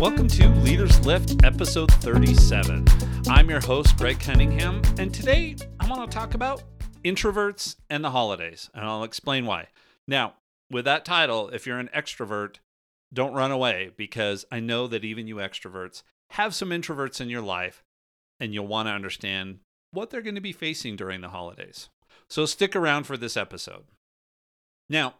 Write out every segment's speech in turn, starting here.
Welcome to Leaders Lift, episode 37. I'm your host, Greg Cunningham, and today I want to talk about introverts and the holidays, and I'll explain why. Now, with that title, if you're an extrovert, don't run away because I know that even you extroverts have some introverts in your life, and you'll want to understand what they're going to be facing during the holidays. So stick around for this episode. Now,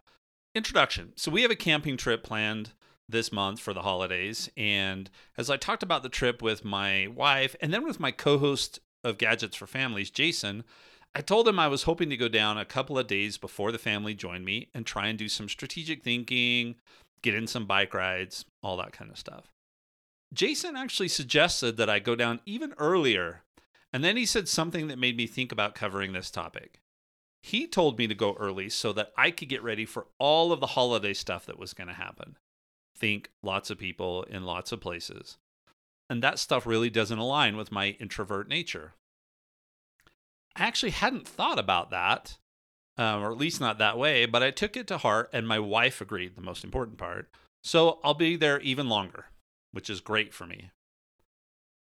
introduction. So we have a camping trip planned this month for the holidays. And as I talked about the trip with my wife and then with my co host of Gadgets for Families, Jason, I told him I was hoping to go down a couple of days before the family joined me and try and do some strategic thinking, get in some bike rides, all that kind of stuff. Jason actually suggested that I go down even earlier, and then he said something that made me think about covering this topic. He told me to go early so that I could get ready for all of the holiday stuff that was going to happen think lots of people in lots of places. And that stuff really doesn't align with my introvert nature. I actually hadn't thought about that, um, or at least not that way, but I took it to heart, and my wife agreed, the most important part. So I'll be there even longer, which is great for me.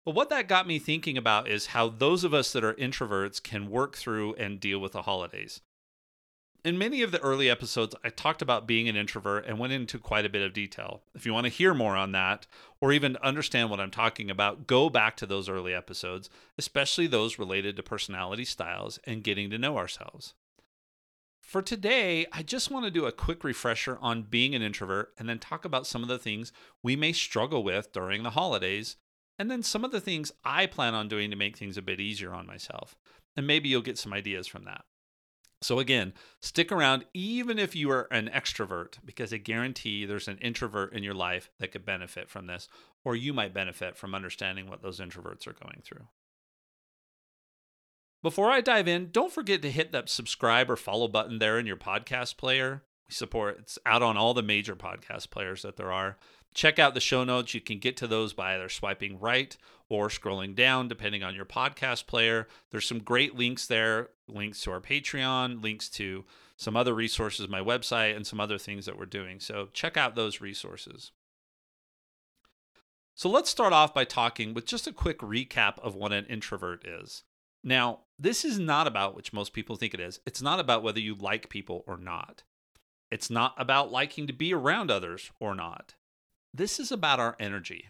But what that got me thinking about is how those of us that are introverts can work through and deal with the holidays in many of the early episodes, I talked about being an introvert and went into quite a bit of detail. If you want to hear more on that, or even understand what I'm talking about, go back to those early episodes, especially those related to personality styles and getting to know ourselves. For today, I just want to do a quick refresher on being an introvert and then talk about some of the things we may struggle with during the holidays, and then some of the things I plan on doing to make things a bit easier on myself. And maybe you'll get some ideas from that. So, again, stick around even if you are an extrovert, because I guarantee there's an introvert in your life that could benefit from this, or you might benefit from understanding what those introverts are going through. Before I dive in, don't forget to hit that subscribe or follow button there in your podcast player. We support it's out on all the major podcast players that there are. Check out the show notes. You can get to those by either swiping right or scrolling down, depending on your podcast player. There's some great links there links to our Patreon, links to some other resources, my website, and some other things that we're doing. So check out those resources. So let's start off by talking with just a quick recap of what an introvert is. Now, this is not about which most people think it is. It's not about whether you like people or not. It's not about liking to be around others or not. This is about our energy.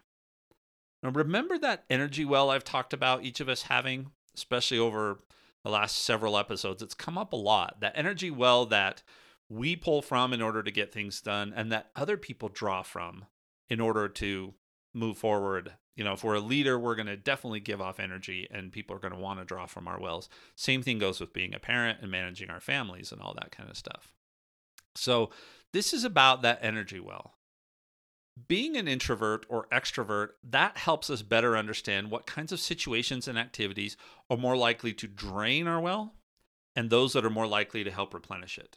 Now, remember that energy well I've talked about each of us having, especially over the last several episodes. It's come up a lot. That energy well that we pull from in order to get things done and that other people draw from in order to move forward. You know, if we're a leader, we're going to definitely give off energy and people are going to want to draw from our wells. Same thing goes with being a parent and managing our families and all that kind of stuff. So, this is about that energy well being an introvert or extrovert, that helps us better understand what kinds of situations and activities are more likely to drain our well and those that are more likely to help replenish it.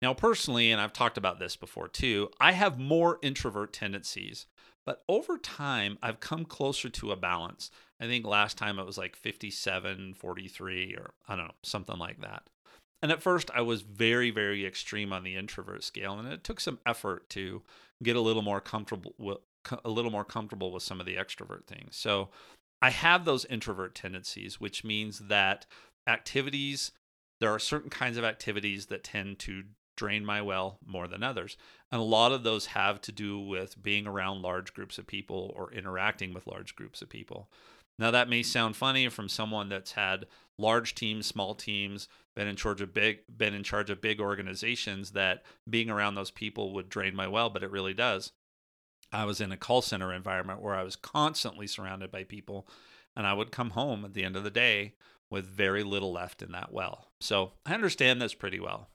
Now, personally, and I've talked about this before too, I have more introvert tendencies, but over time, I've come closer to a balance. I think last time it was like 57, 43, or I don't know, something like that. And at first, I was very, very extreme on the introvert scale, and it took some effort to get a little more comfortable with a little more comfortable with some of the extrovert things. So I have those introvert tendencies, which means that activities there are certain kinds of activities that tend to drain my well more than others. And a lot of those have to do with being around large groups of people or interacting with large groups of people. Now that may sound funny from someone that's had large teams, small teams, been in charge of big been in charge of big organizations that being around those people would drain my well, but it really does. I was in a call center environment where I was constantly surrounded by people and I would come home at the end of the day with very little left in that well. So, I understand this pretty well.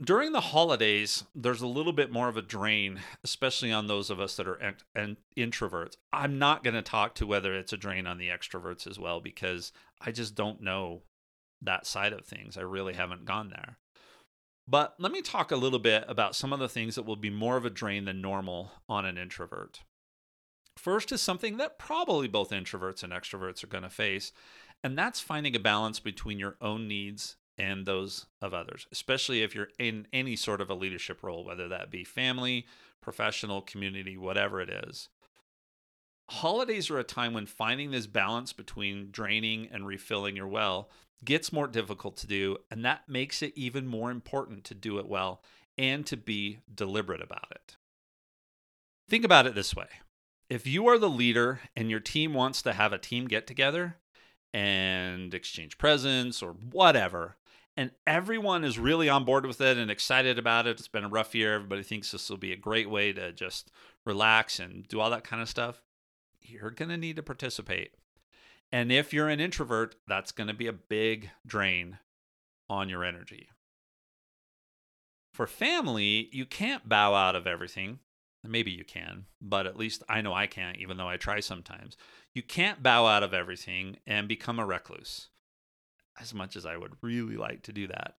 During the holidays, there's a little bit more of a drain, especially on those of us that are ent- introverts. I'm not going to talk to whether it's a drain on the extroverts as well because I just don't know that side of things. I really haven't gone there. But let me talk a little bit about some of the things that will be more of a drain than normal on an introvert. First is something that probably both introverts and extroverts are going to face, and that's finding a balance between your own needs and those of others, especially if you're in any sort of a leadership role, whether that be family, professional, community, whatever it is. Holidays are a time when finding this balance between draining and refilling your well gets more difficult to do, and that makes it even more important to do it well and to be deliberate about it. Think about it this way if you are the leader and your team wants to have a team get together and exchange presents or whatever, and everyone is really on board with it and excited about it, it's been a rough year. Everybody thinks this will be a great way to just relax and do all that kind of stuff. You're going to need to participate. And if you're an introvert, that's going to be a big drain on your energy. For family, you can't bow out of everything. Maybe you can, but at least I know I can't, even though I try sometimes. You can't bow out of everything and become a recluse, as much as I would really like to do that.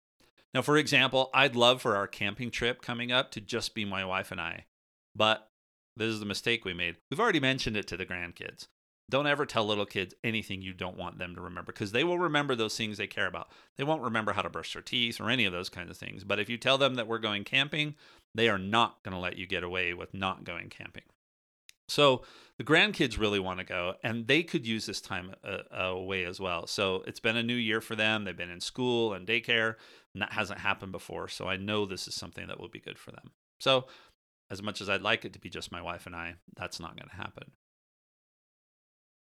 Now, for example, I'd love for our camping trip coming up to just be my wife and I, but this is the mistake we made. We've already mentioned it to the grandkids. Don't ever tell little kids anything you don't want them to remember because they will remember those things they care about. They won't remember how to brush their teeth or any of those kinds of things. But if you tell them that we're going camping, they are not going to let you get away with not going camping. So the grandkids really want to go, and they could use this time uh, away as well. So it's been a new year for them. They've been in school and daycare, and that hasn't happened before. So I know this is something that will be good for them. So as much as I'd like it to be just my wife and I, that's not going to happen.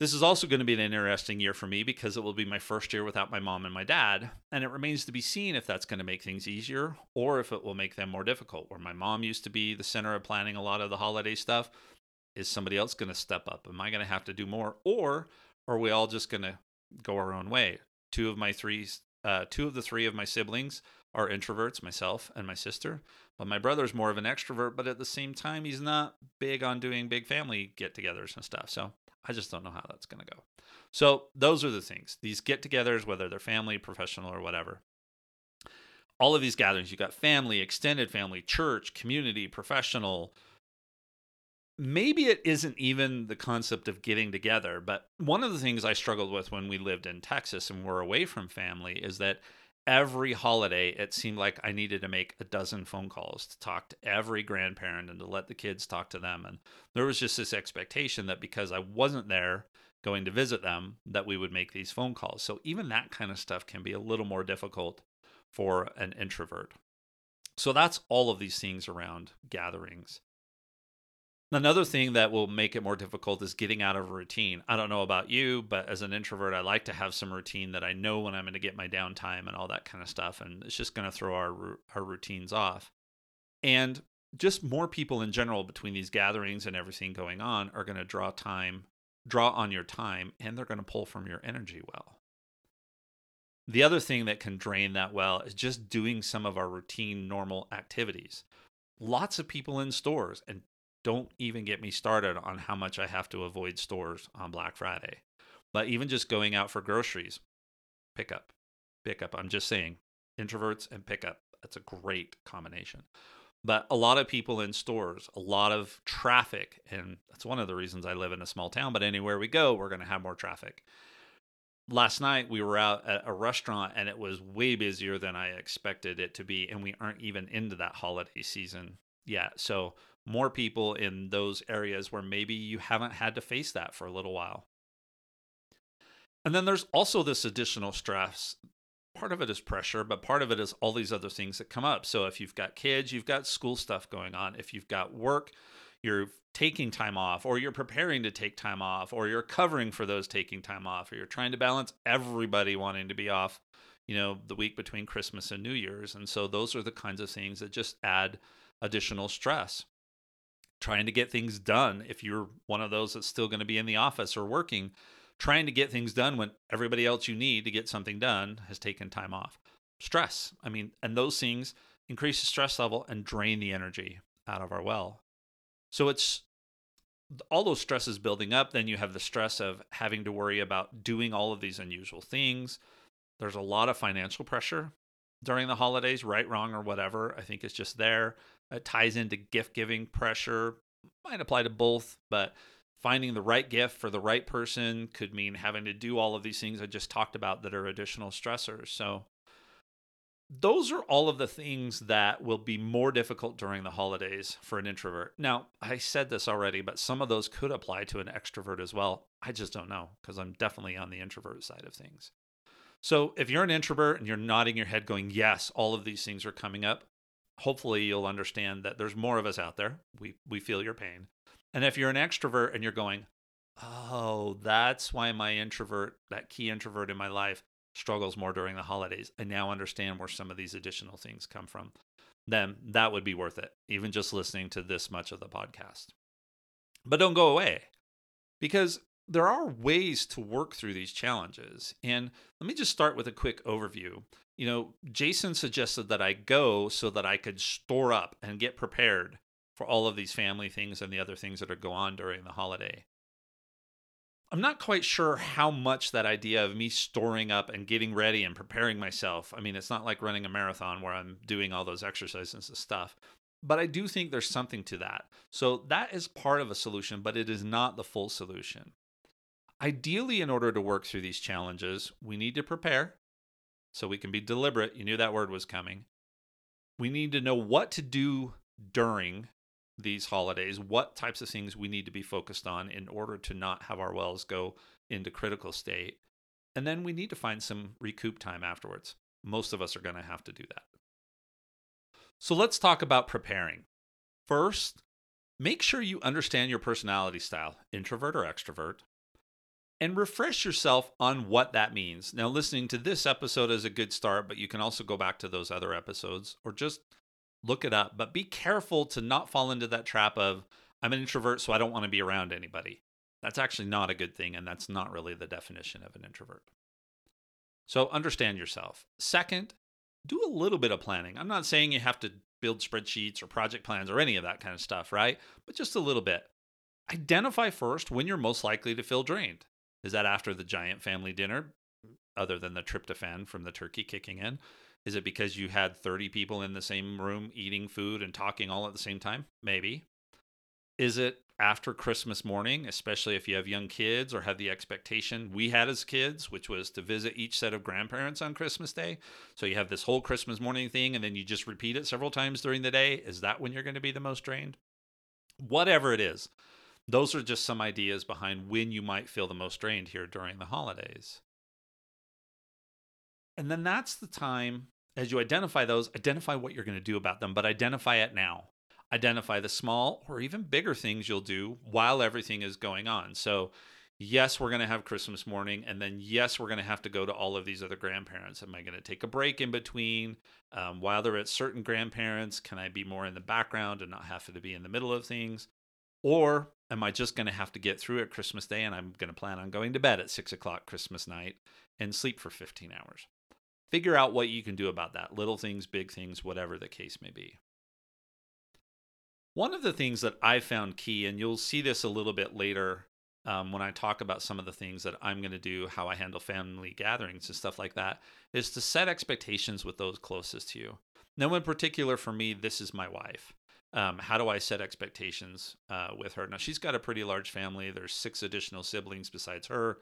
This is also going to be an interesting year for me because it will be my first year without my mom and my dad. And it remains to be seen if that's going to make things easier or if it will make them more difficult. Where my mom used to be the center of planning a lot of the holiday stuff, is somebody else going to step up? Am I going to have to do more? Or are we all just going to go our own way? Two of my three, uh, two of the three of my siblings are introverts, myself and my sister. But my brother's more of an extrovert, but at the same time, he's not big on doing big family get togethers and stuff. So I just don't know how that's going to go. So those are the things. These get-togethers, whether they're family, professional, or whatever. All of these gatherings, you got family, extended family, church, community, professional. Maybe it isn't even the concept of getting together, but one of the things I struggled with when we lived in Texas and were away from family is that every holiday it seemed like I needed to make a dozen phone calls to talk to every grandparent and to let the kids talk to them and there was just this expectation that because I wasn't there going to visit them that we would make these phone calls. So even that kind of stuff can be a little more difficult for an introvert. So that's all of these things around gatherings. Another thing that will make it more difficult is getting out of a routine. I don't know about you, but as an introvert, I like to have some routine that I know when I'm going to get my downtime and all that kind of stuff. And it's just going to throw our, our routines off. And just more people in general between these gatherings and everything going on are going to draw time, draw on your time, and they're going to pull from your energy well. The other thing that can drain that well is just doing some of our routine normal activities. Lots of people in stores, and don't even get me started on how much I have to avoid stores on Black Friday. But even just going out for groceries, pickup, pickup. I'm just saying, introverts and pickup. That's a great combination. But a lot of people in stores, a lot of traffic. And that's one of the reasons I live in a small town. But anywhere we go, we're going to have more traffic. Last night, we were out at a restaurant and it was way busier than I expected it to be. And we aren't even into that holiday season yet. So more people in those areas where maybe you haven't had to face that for a little while. And then there's also this additional stress. Part of it is pressure, but part of it is all these other things that come up. So if you've got kids, you've got school stuff going on. If you've got work, you're taking time off, or you're preparing to take time off, or you're covering for those taking time off, or you're trying to balance everybody wanting to be off, you know, the week between Christmas and New Year's. And so those are the kinds of things that just add additional stress trying to get things done if you're one of those that's still going to be in the office or working trying to get things done when everybody else you need to get something done has taken time off. Stress i mean and those things increase the stress level and drain the energy out of our well. So it's all those stresses building up then you have the stress of having to worry about doing all of these unusual things. There's a lot of financial pressure during the holidays right wrong or whatever i think it's just there it ties into gift giving pressure. Might apply to both, but finding the right gift for the right person could mean having to do all of these things I just talked about that are additional stressors. So those are all of the things that will be more difficult during the holidays for an introvert. Now, I said this already, but some of those could apply to an extrovert as well. I just don't know because I'm definitely on the introvert side of things. So, if you're an introvert and you're nodding your head going, "Yes, all of these things are coming up," hopefully you'll understand that there's more of us out there. We we feel your pain. And if you're an extrovert and you're going, "Oh, that's why my introvert, that key introvert in my life struggles more during the holidays. I now understand where some of these additional things come from. Then that would be worth it, even just listening to this much of the podcast. But don't go away because there are ways to work through these challenges. And let me just start with a quick overview. You know, Jason suggested that I go so that I could store up and get prepared for all of these family things and the other things that are go on during the holiday. I'm not quite sure how much that idea of me storing up and getting ready and preparing myself. I mean, it's not like running a marathon where I'm doing all those exercises and stuff, but I do think there's something to that. So that is part of a solution, but it is not the full solution. Ideally, in order to work through these challenges, we need to prepare so we can be deliberate. You knew that word was coming. We need to know what to do during these holidays, what types of things we need to be focused on in order to not have our wells go into critical state. And then we need to find some recoup time afterwards. Most of us are going to have to do that. So let's talk about preparing. First, make sure you understand your personality style, introvert or extrovert, and refresh yourself on what that means. Now, listening to this episode is a good start, but you can also go back to those other episodes or just look it up, but be careful to not fall into that trap of I'm an introvert, so I don't want to be around anybody. That's actually not a good thing, and that's not really the definition of an introvert. So understand yourself. Second, do a little bit of planning. I'm not saying you have to build spreadsheets or project plans or any of that kind of stuff, right? But just a little bit. Identify first when you're most likely to feel drained. Is that after the giant family dinner, mm. other than the tryptophan from the turkey kicking in? Is it because you had 30 people in the same room eating food and talking all at the same time? Maybe. Is it after Christmas morning, especially if you have young kids or have the expectation we had as kids, which was to visit each set of grandparents on Christmas Day? So you have this whole Christmas morning thing and then you just repeat it several times during the day. Is that when you're going to be the most drained? Whatever it is, those are just some ideas behind when you might feel the most drained here during the holidays. And then that's the time as you identify those, identify what you're going to do about them, but identify it now. Identify the small or even bigger things you'll do while everything is going on. So, yes, we're going to have Christmas morning, and then yes, we're going to have to go to all of these other grandparents. Am I going to take a break in between? Um, while they're at certain grandparents, can I be more in the background and not have to be in the middle of things? Or am I just going to have to get through it Christmas Day and I'm going to plan on going to bed at six o'clock Christmas night and sleep for 15 hours? figure out what you can do about that little things, big things, whatever the case may be. One of the things that I found key, and you'll see this a little bit later um, when I talk about some of the things that I'm going to do, how I handle family gatherings and stuff like that, is to set expectations with those closest to you. Now, in particular, for me, this is my wife. Um, how do I set expectations uh, with her? Now, she's got a pretty large family. There's six additional siblings besides her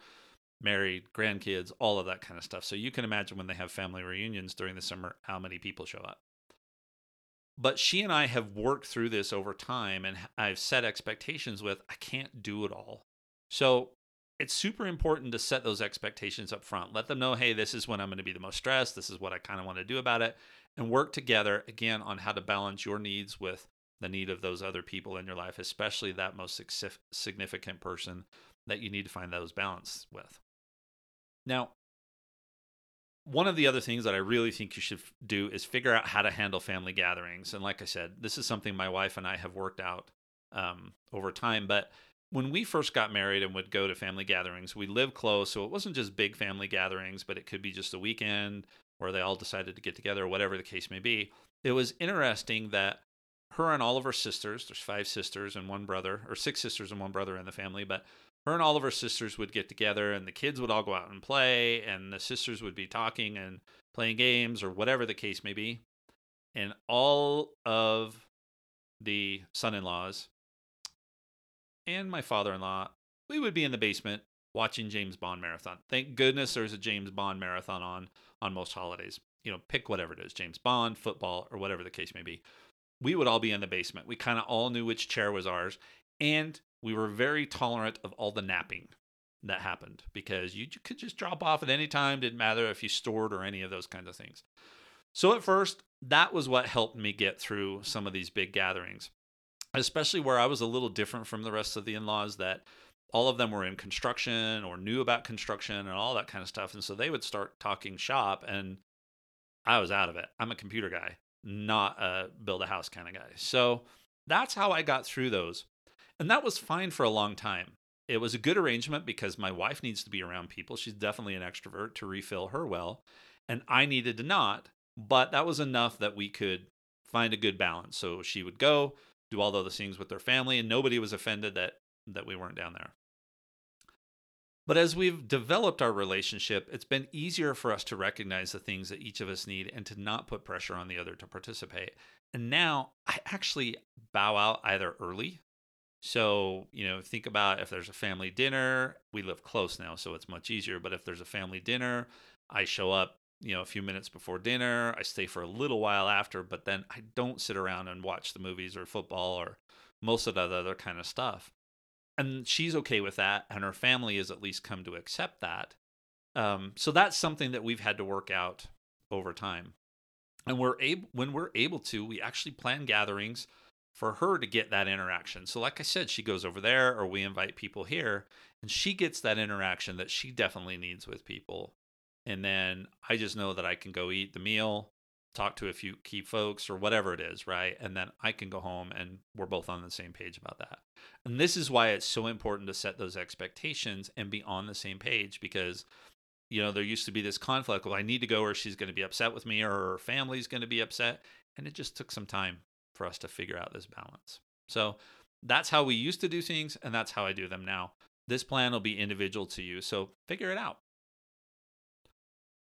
married, grandkids, all of that kind of stuff. So you can imagine when they have family reunions during the summer, how many people show up. But she and I have worked through this over time and I've set expectations with I can't do it all. So it's super important to set those expectations up front. Let them know, hey, this is when I'm going to be the most stressed. This is what I kind of want to do about it. And work together again on how to balance your needs with the need of those other people in your life, especially that most significant person that you need to find those balance with. Now, one of the other things that I really think you should do is figure out how to handle family gatherings. And like I said, this is something my wife and I have worked out um, over time. But when we first got married and would go to family gatherings, we lived close. So it wasn't just big family gatherings, but it could be just a weekend where they all decided to get together or whatever the case may be. It was interesting that her and all of her sisters, there's five sisters and one brother, or six sisters and one brother in the family, but her and all of her sisters would get together and the kids would all go out and play and the sisters would be talking and playing games or whatever the case may be and all of the son-in-laws and my father-in-law we would be in the basement watching James Bond marathon. Thank goodness there's a James Bond marathon on on most holidays. you know, pick whatever it is, James Bond, football, or whatever the case may be. We would all be in the basement. We kind of all knew which chair was ours. And we were very tolerant of all the napping that happened because you could just drop off at any time. Didn't matter if you stored or any of those kinds of things. So at first, that was what helped me get through some of these big gatherings, especially where I was a little different from the rest of the in laws that all of them were in construction or knew about construction and all that kind of stuff. And so they would start talking shop, and I was out of it. I'm a computer guy, not a build a house kind of guy. So that's how I got through those. And that was fine for a long time. It was a good arrangement because my wife needs to be around people. She's definitely an extrovert to refill her well. And I needed to not, but that was enough that we could find a good balance. So she would go, do all those things with their family, and nobody was offended that that we weren't down there. But as we've developed our relationship, it's been easier for us to recognize the things that each of us need and to not put pressure on the other to participate. And now I actually bow out either early. So, you know, think about if there's a family dinner, we live close now, so it's much easier. But if there's a family dinner, I show up, you know, a few minutes before dinner. I stay for a little while after, but then I don't sit around and watch the movies or football or most of that other kind of stuff and she's okay with that and her family has at least come to accept that. Um, so that's something that we've had to work out over time. And we're able when we're able to we actually plan gatherings for her to get that interaction. So like i said she goes over there or we invite people here and she gets that interaction that she definitely needs with people. And then i just know that i can go eat the meal talk to a few key folks or whatever it is, right? And then I can go home and we're both on the same page about that. And this is why it's so important to set those expectations and be on the same page because you know, there used to be this conflict. Well, I need to go or she's going to be upset with me or her family's going to be upset. And it just took some time for us to figure out this balance. So that's how we used to do things, and that's how I do them now. This plan will be individual to you. So figure it out.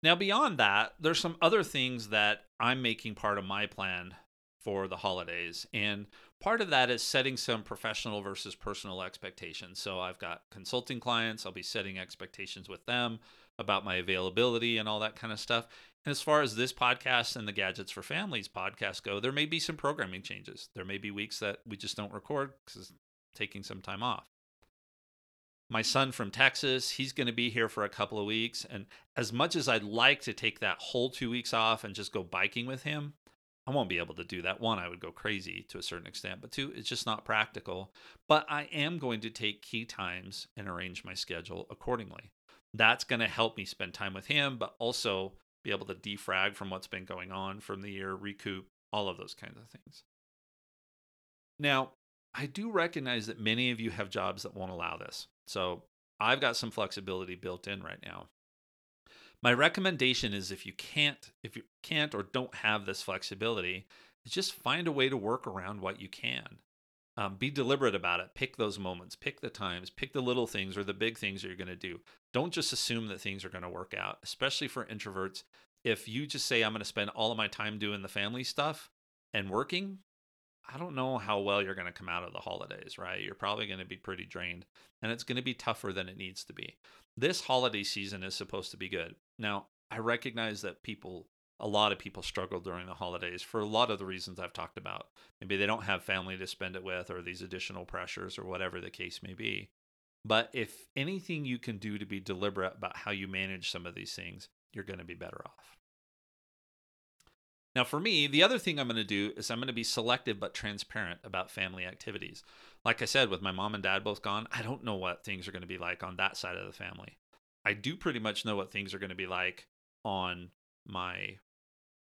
Now, beyond that, there's some other things that I'm making part of my plan for the holidays. And part of that is setting some professional versus personal expectations. So I've got consulting clients, I'll be setting expectations with them about my availability and all that kind of stuff. And as far as this podcast and the Gadgets for Families podcast go, there may be some programming changes. There may be weeks that we just don't record because taking some time off my son from Texas, he's going to be here for a couple of weeks. And as much as I'd like to take that whole two weeks off and just go biking with him, I won't be able to do that. One, I would go crazy to a certain extent, but two, it's just not practical. But I am going to take key times and arrange my schedule accordingly. That's going to help me spend time with him, but also be able to defrag from what's been going on from the year, recoup, all of those kinds of things. Now, I do recognize that many of you have jobs that won't allow this. So I've got some flexibility built in right now. My recommendation is if you can't, if you can't or don't have this flexibility, just find a way to work around what you can. Um, be deliberate about it. Pick those moments, pick the times, pick the little things or the big things that you're going to do. Don't just assume that things are going to work out, especially for introverts. If you just say, I'm going to spend all of my time doing the family stuff and working, I don't know how well you're going to come out of the holidays, right? You're probably going to be pretty drained and it's going to be tougher than it needs to be. This holiday season is supposed to be good. Now, I recognize that people, a lot of people struggle during the holidays for a lot of the reasons I've talked about. Maybe they don't have family to spend it with or these additional pressures or whatever the case may be. But if anything you can do to be deliberate about how you manage some of these things, you're going to be better off. Now, for me, the other thing I'm going to do is I'm going to be selective but transparent about family activities. Like I said, with my mom and dad both gone, I don't know what things are going to be like on that side of the family. I do pretty much know what things are going to be like on my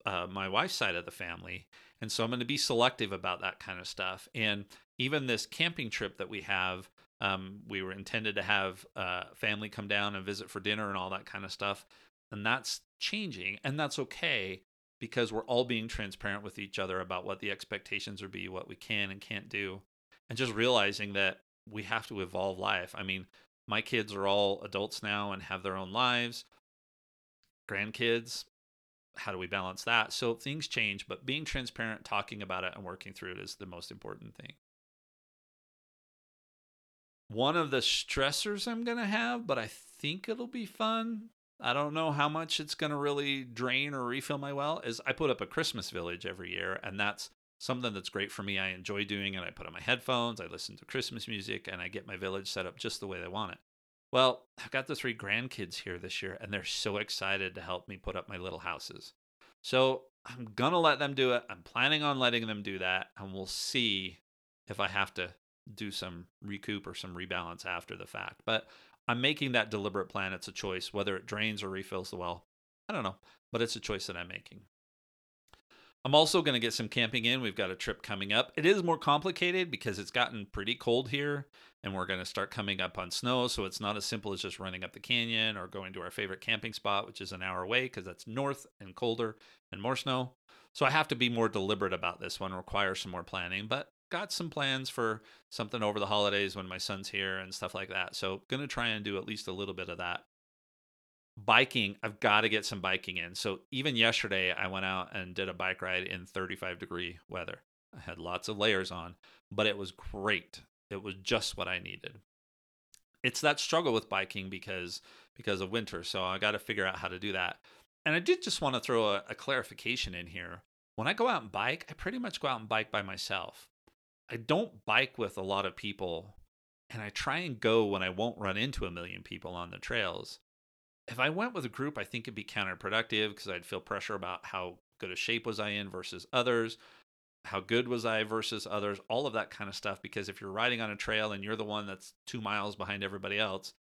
uh, my wife's side of the family, and so I'm going to be selective about that kind of stuff. And even this camping trip that we have, um, we were intended to have uh, family come down and visit for dinner and all that kind of stuff, and that's changing, and that's okay because we're all being transparent with each other about what the expectations would be, what we can and can't do, and just realizing that we have to evolve life. I mean, my kids are all adults now and have their own lives. Grandkids, how do we balance that? So things change, but being transparent, talking about it, and working through it is the most important thing. One of the stressors I'm going to have, but I think it'll be fun, I don't know how much it's going to really drain or refill my well. Is I put up a Christmas village every year, and that's something that's great for me. I enjoy doing it. I put on my headphones, I listen to Christmas music, and I get my village set up just the way they want it. Well, I've got the three grandkids here this year, and they're so excited to help me put up my little houses. So I'm going to let them do it. I'm planning on letting them do that, and we'll see if I have to do some recoup or some rebalance after the fact. But I'm making that deliberate plan. It's a choice, whether it drains or refills the well. I don't know, but it's a choice that I'm making. I'm also going to get some camping in. We've got a trip coming up. It is more complicated because it's gotten pretty cold here and we're going to start coming up on snow. So it's not as simple as just running up the canyon or going to our favorite camping spot, which is an hour away because that's north and colder and more snow. So I have to be more deliberate about this one, require some more planning, but got some plans for something over the holidays when my son's here and stuff like that. So going to try and do at least a little bit of that biking, I've got to get some biking in. So even yesterday, I went out and did a bike ride in 35 degree weather. I had lots of layers on, but it was great. It was just what I needed. It's that struggle with biking because because of winter, so I got to figure out how to do that. And I did just want to throw a, a clarification in here. When I go out and bike, I pretty much go out and bike by myself. I don't bike with a lot of people, and I try and go when I won't run into a million people on the trails if I went with a group, I think it'd be counterproductive because I'd feel pressure about how good a shape was I in versus others, how good was I versus others, all of that kind of stuff. Because if you're riding on a trail and you're the one that's two miles behind everybody else,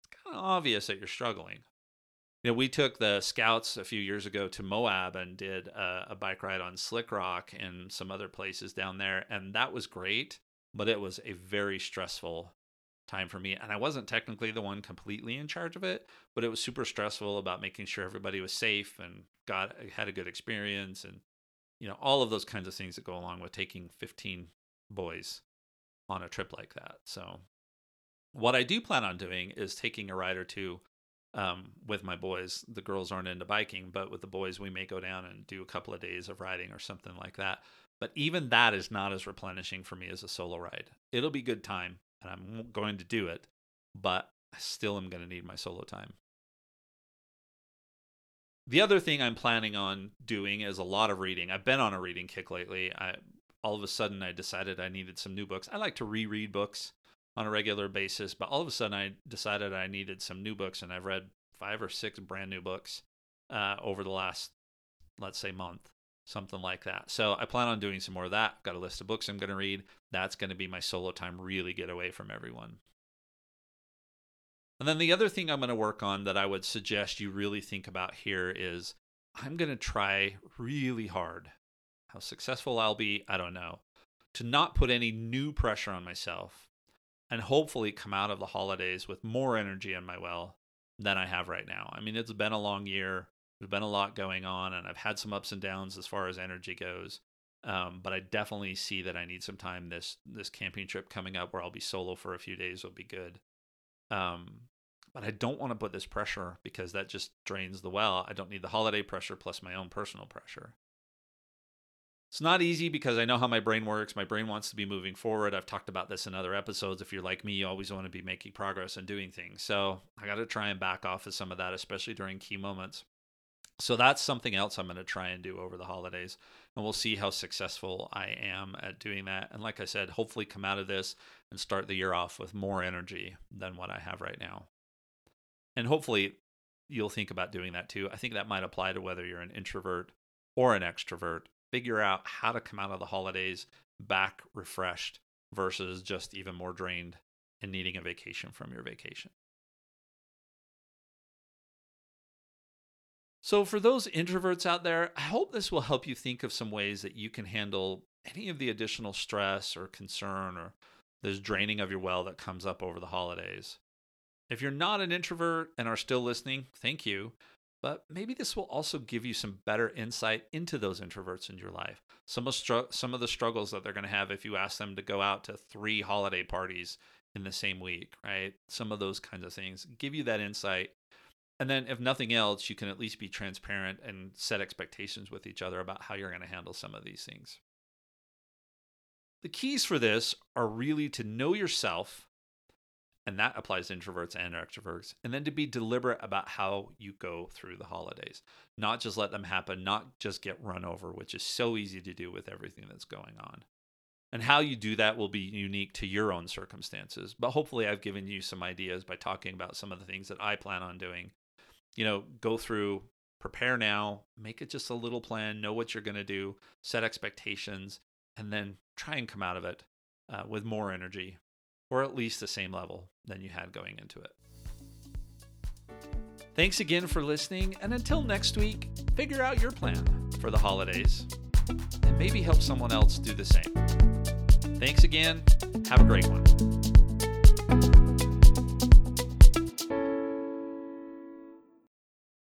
it's kind of obvious that you're struggling. You know, we took the scouts a few years ago to Moab and did a, a bike ride on Slick Rock and some other places down there, and that was great. But it was a very stressful time for me. And I wasn't technically the one completely in charge of it, but it was super stressful about making sure everybody was safe and got had a good experience and you know all of those kinds of things that go along with taking 15 boys on a trip like that. So what I do plan on doing is taking a ride or two um, with my boys. The girls aren't into biking, but with the boys, we may go down and do a couple of days of riding or something like that. But even that is not as replenishing for me as a solo ride. It'll be good time, and I'm going to do it, but I still am going to need my solo time. The other thing I'm planning on doing is a lot of reading. I've been on a reading kick lately. I all of a sudden I decided I needed some new books. I like to reread books on a regular basis, but all of a sudden I decided I needed some new books, and I've read five or six brand new books uh, over the last, let's say, month something like that. So I plan on doing some more of that. Got a list of books I'm going to read. That's going to be my solo time, really get away from everyone. And then the other thing I'm going to work on that I would suggest you really think about here is I'm going to try really hard. How successful I'll be, I don't know. To not put any new pressure on myself and hopefully come out of the holidays with more energy in my well than I have right now. I mean, it's been a long year. There's been a lot going on, and I've had some ups and downs as far as energy goes. Um, but I definitely see that I need some time. This this camping trip coming up, where I'll be solo for a few days, will be good. Um, but I don't want to put this pressure because that just drains the well. I don't need the holiday pressure plus my own personal pressure. It's not easy because I know how my brain works. My brain wants to be moving forward. I've talked about this in other episodes. If you're like me, you always want to be making progress and doing things. So I got to try and back off of some of that, especially during key moments. So that's something else I'm going to try and do over the holidays. And we'll see how successful I am at doing that. And like I said, hopefully come out of this and start the year off with more energy than what I have right now. And hopefully you'll think about doing that too. I think that might apply to whether you're an introvert or an extrovert. Figure out how to come out of the holidays back refreshed versus just even more drained and needing a vacation from your vacation. So, for those introverts out there, I hope this will help you think of some ways that you can handle any of the additional stress or concern or this draining of your well that comes up over the holidays. If you're not an introvert and are still listening, thank you. But maybe this will also give you some better insight into those introverts in your life. Some of, some of the struggles that they're going to have if you ask them to go out to three holiday parties in the same week, right? Some of those kinds of things give you that insight and then, if nothing else, you can at least be transparent and set expectations with each other about how you're going to handle some of these things. The keys for this are really to know yourself and that applies to introverts and extroverts. And then to be deliberate about how you go through the holidays, not just let them happen, not just get run over, which is so easy to do with everything that's going on. And how you do that will be unique to your own circumstances. But hopefully, I've given you some ideas by talking about some of the things that I plan on doing. You know, go through, prepare now, make it just a little plan, know what you're going to do, set expectations, and then try and come out of it uh, with more energy or at least the same level than you had going into it. Thanks again for listening, and until next week, figure out your plan for the holidays and maybe help someone else do the same. Thanks again. Have a great one.